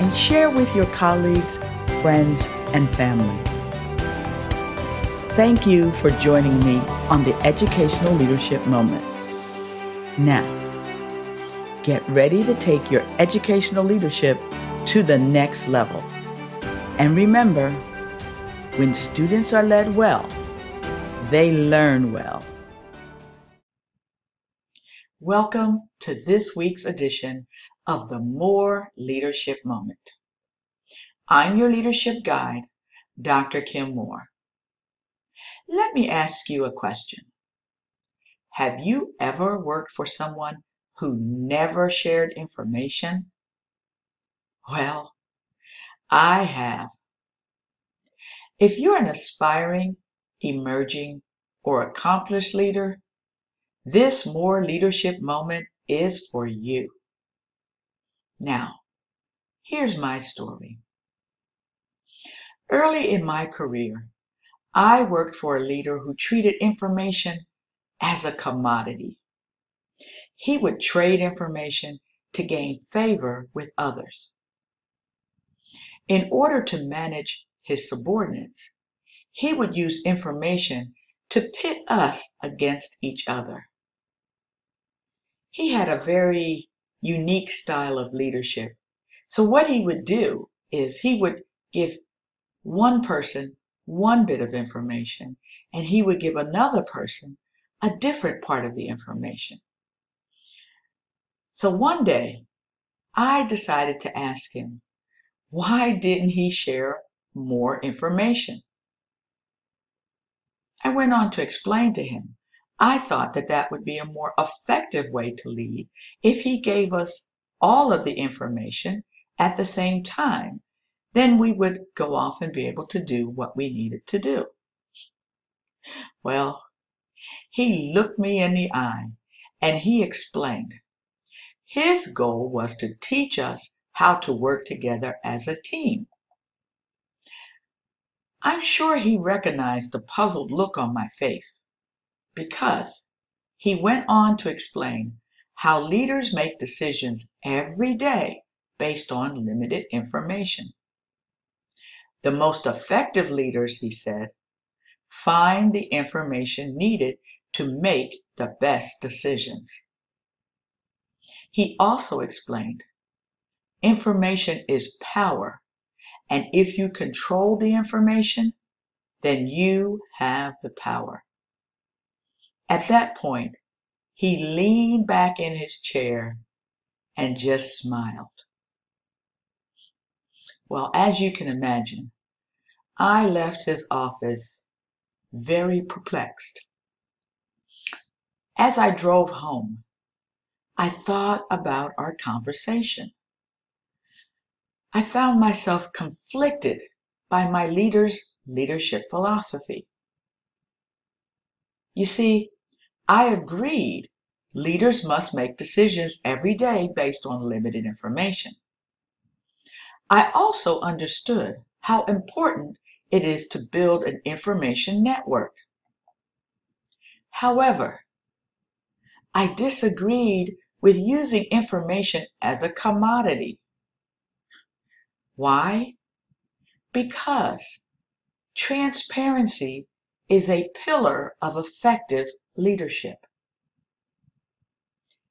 and share with your colleagues, friends, and family. Thank you for joining me on the Educational Leadership Moment. Now, get ready to take your educational leadership to the next level. And remember, when students are led well, they learn well. Welcome to this week's edition of the Moore Leadership Moment. I'm your leadership guide, Dr. Kim Moore. Let me ask you a question. Have you ever worked for someone who never shared information? Well, I have. If you're an aspiring, emerging, or accomplished leader, this Moore leadership moment is for you. Now, here's my story. Early in my career, I worked for a leader who treated information as a commodity. He would trade information to gain favor with others. In order to manage his subordinates, he would use information to pit us against each other. He had a very unique style of leadership. So, what he would do is he would give one person one bit of information and he would give another person a different part of the information. So one day, I decided to ask him, why didn't he share more information? I went on to explain to him, I thought that that would be a more effective way to lead if he gave us all of the information at the same time then we would go off and be able to do what we needed to do. Well, he looked me in the eye and he explained. His goal was to teach us how to work together as a team. I'm sure he recognized the puzzled look on my face because he went on to explain how leaders make decisions every day based on limited information. The most effective leaders, he said, find the information needed to make the best decisions. He also explained information is power, and if you control the information, then you have the power. At that point, he leaned back in his chair and just smiled. Well, as you can imagine, I left his office very perplexed. As I drove home, I thought about our conversation. I found myself conflicted by my leader's leadership philosophy. You see, I agreed leaders must make decisions every day based on limited information. I also understood how important it is to build an information network. However, I disagreed with using information as a commodity. Why? Because transparency is a pillar of effective leadership.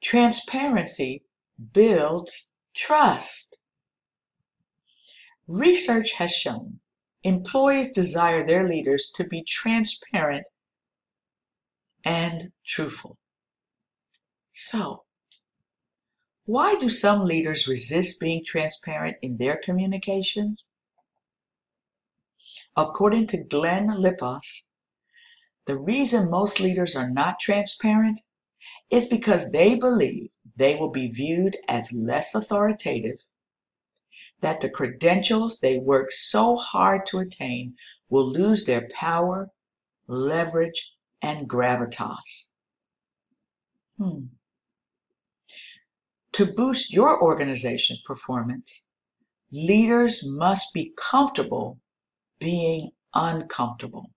Transparency builds trust. Research has shown employees desire their leaders to be transparent and truthful. So, why do some leaders resist being transparent in their communications? According to Glenn Llopis, the reason most leaders are not transparent is because they believe they will be viewed as less authoritative, that the credentials they work so hard to attain will lose their power, leverage, and gravitas. Hmm. To boost your organization's performance, leaders must be comfortable being uncomfortable.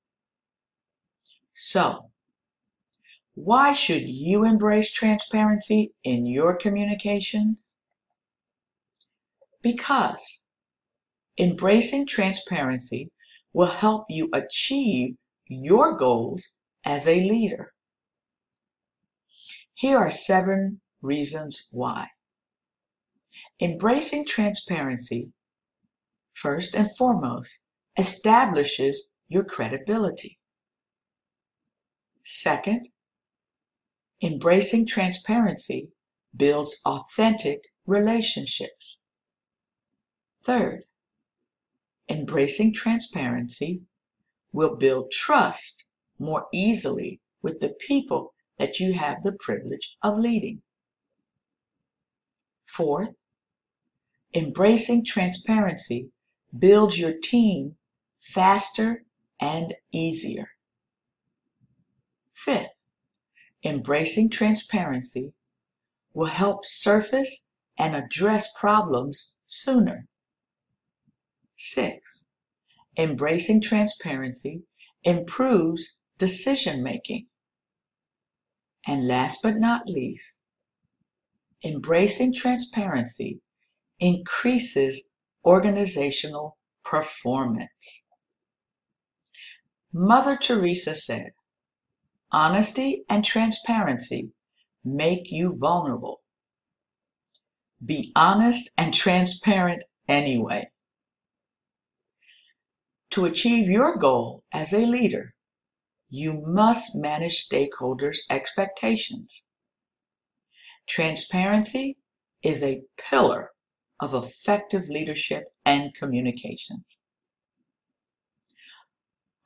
So, why should you embrace transparency in your communications? Because embracing transparency will help you achieve your goals as a leader. Here are seven reasons why. Embracing transparency, first and foremost, establishes your credibility. Second, embracing transparency builds authentic relationships. Third, embracing transparency will build trust more easily with the people that you have the privilege of leading. Fourth, embracing transparency builds your team faster and easier. Fifth, embracing transparency will help surface and address problems sooner. Six, embracing transparency improves decision making. And last but not least, embracing transparency increases organizational performance. Mother Teresa said, Honesty and transparency make you vulnerable. Be honest and transparent anyway. To achieve your goal as a leader, you must manage stakeholders' expectations. Transparency is a pillar of effective leadership and communications.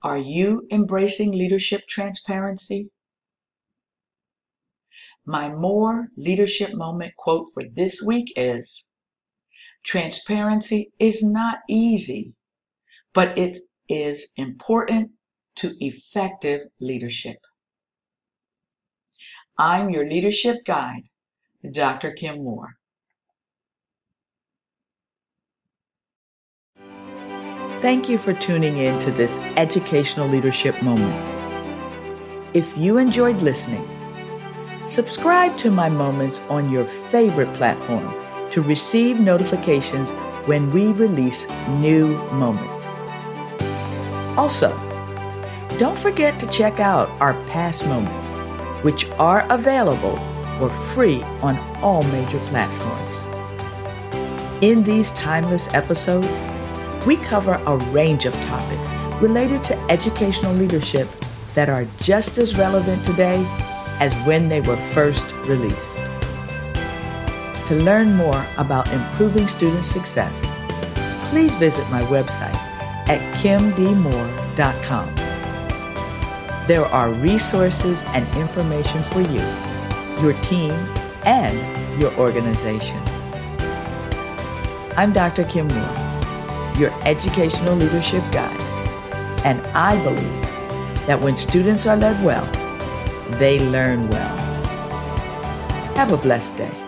Are you embracing leadership transparency? My Moore leadership moment quote for this week is Transparency is not easy, but it is important to effective leadership. I'm your leadership guide, Dr. Kim Moore. Thank you for tuning in to this educational leadership moment. If you enjoyed listening, subscribe to my moments on your favorite platform to receive notifications when we release new moments. Also, don't forget to check out our past moments, which are available for free on all major platforms. In these timeless episodes, we cover a range of topics related to educational leadership that are just as relevant today as when they were first released. To learn more about improving student success, please visit my website at kimdmoore.com. There are resources and information for you, your team, and your organization. I'm Dr. Kim Moore your educational leadership guide. And I believe that when students are led well, they learn well. Have a blessed day.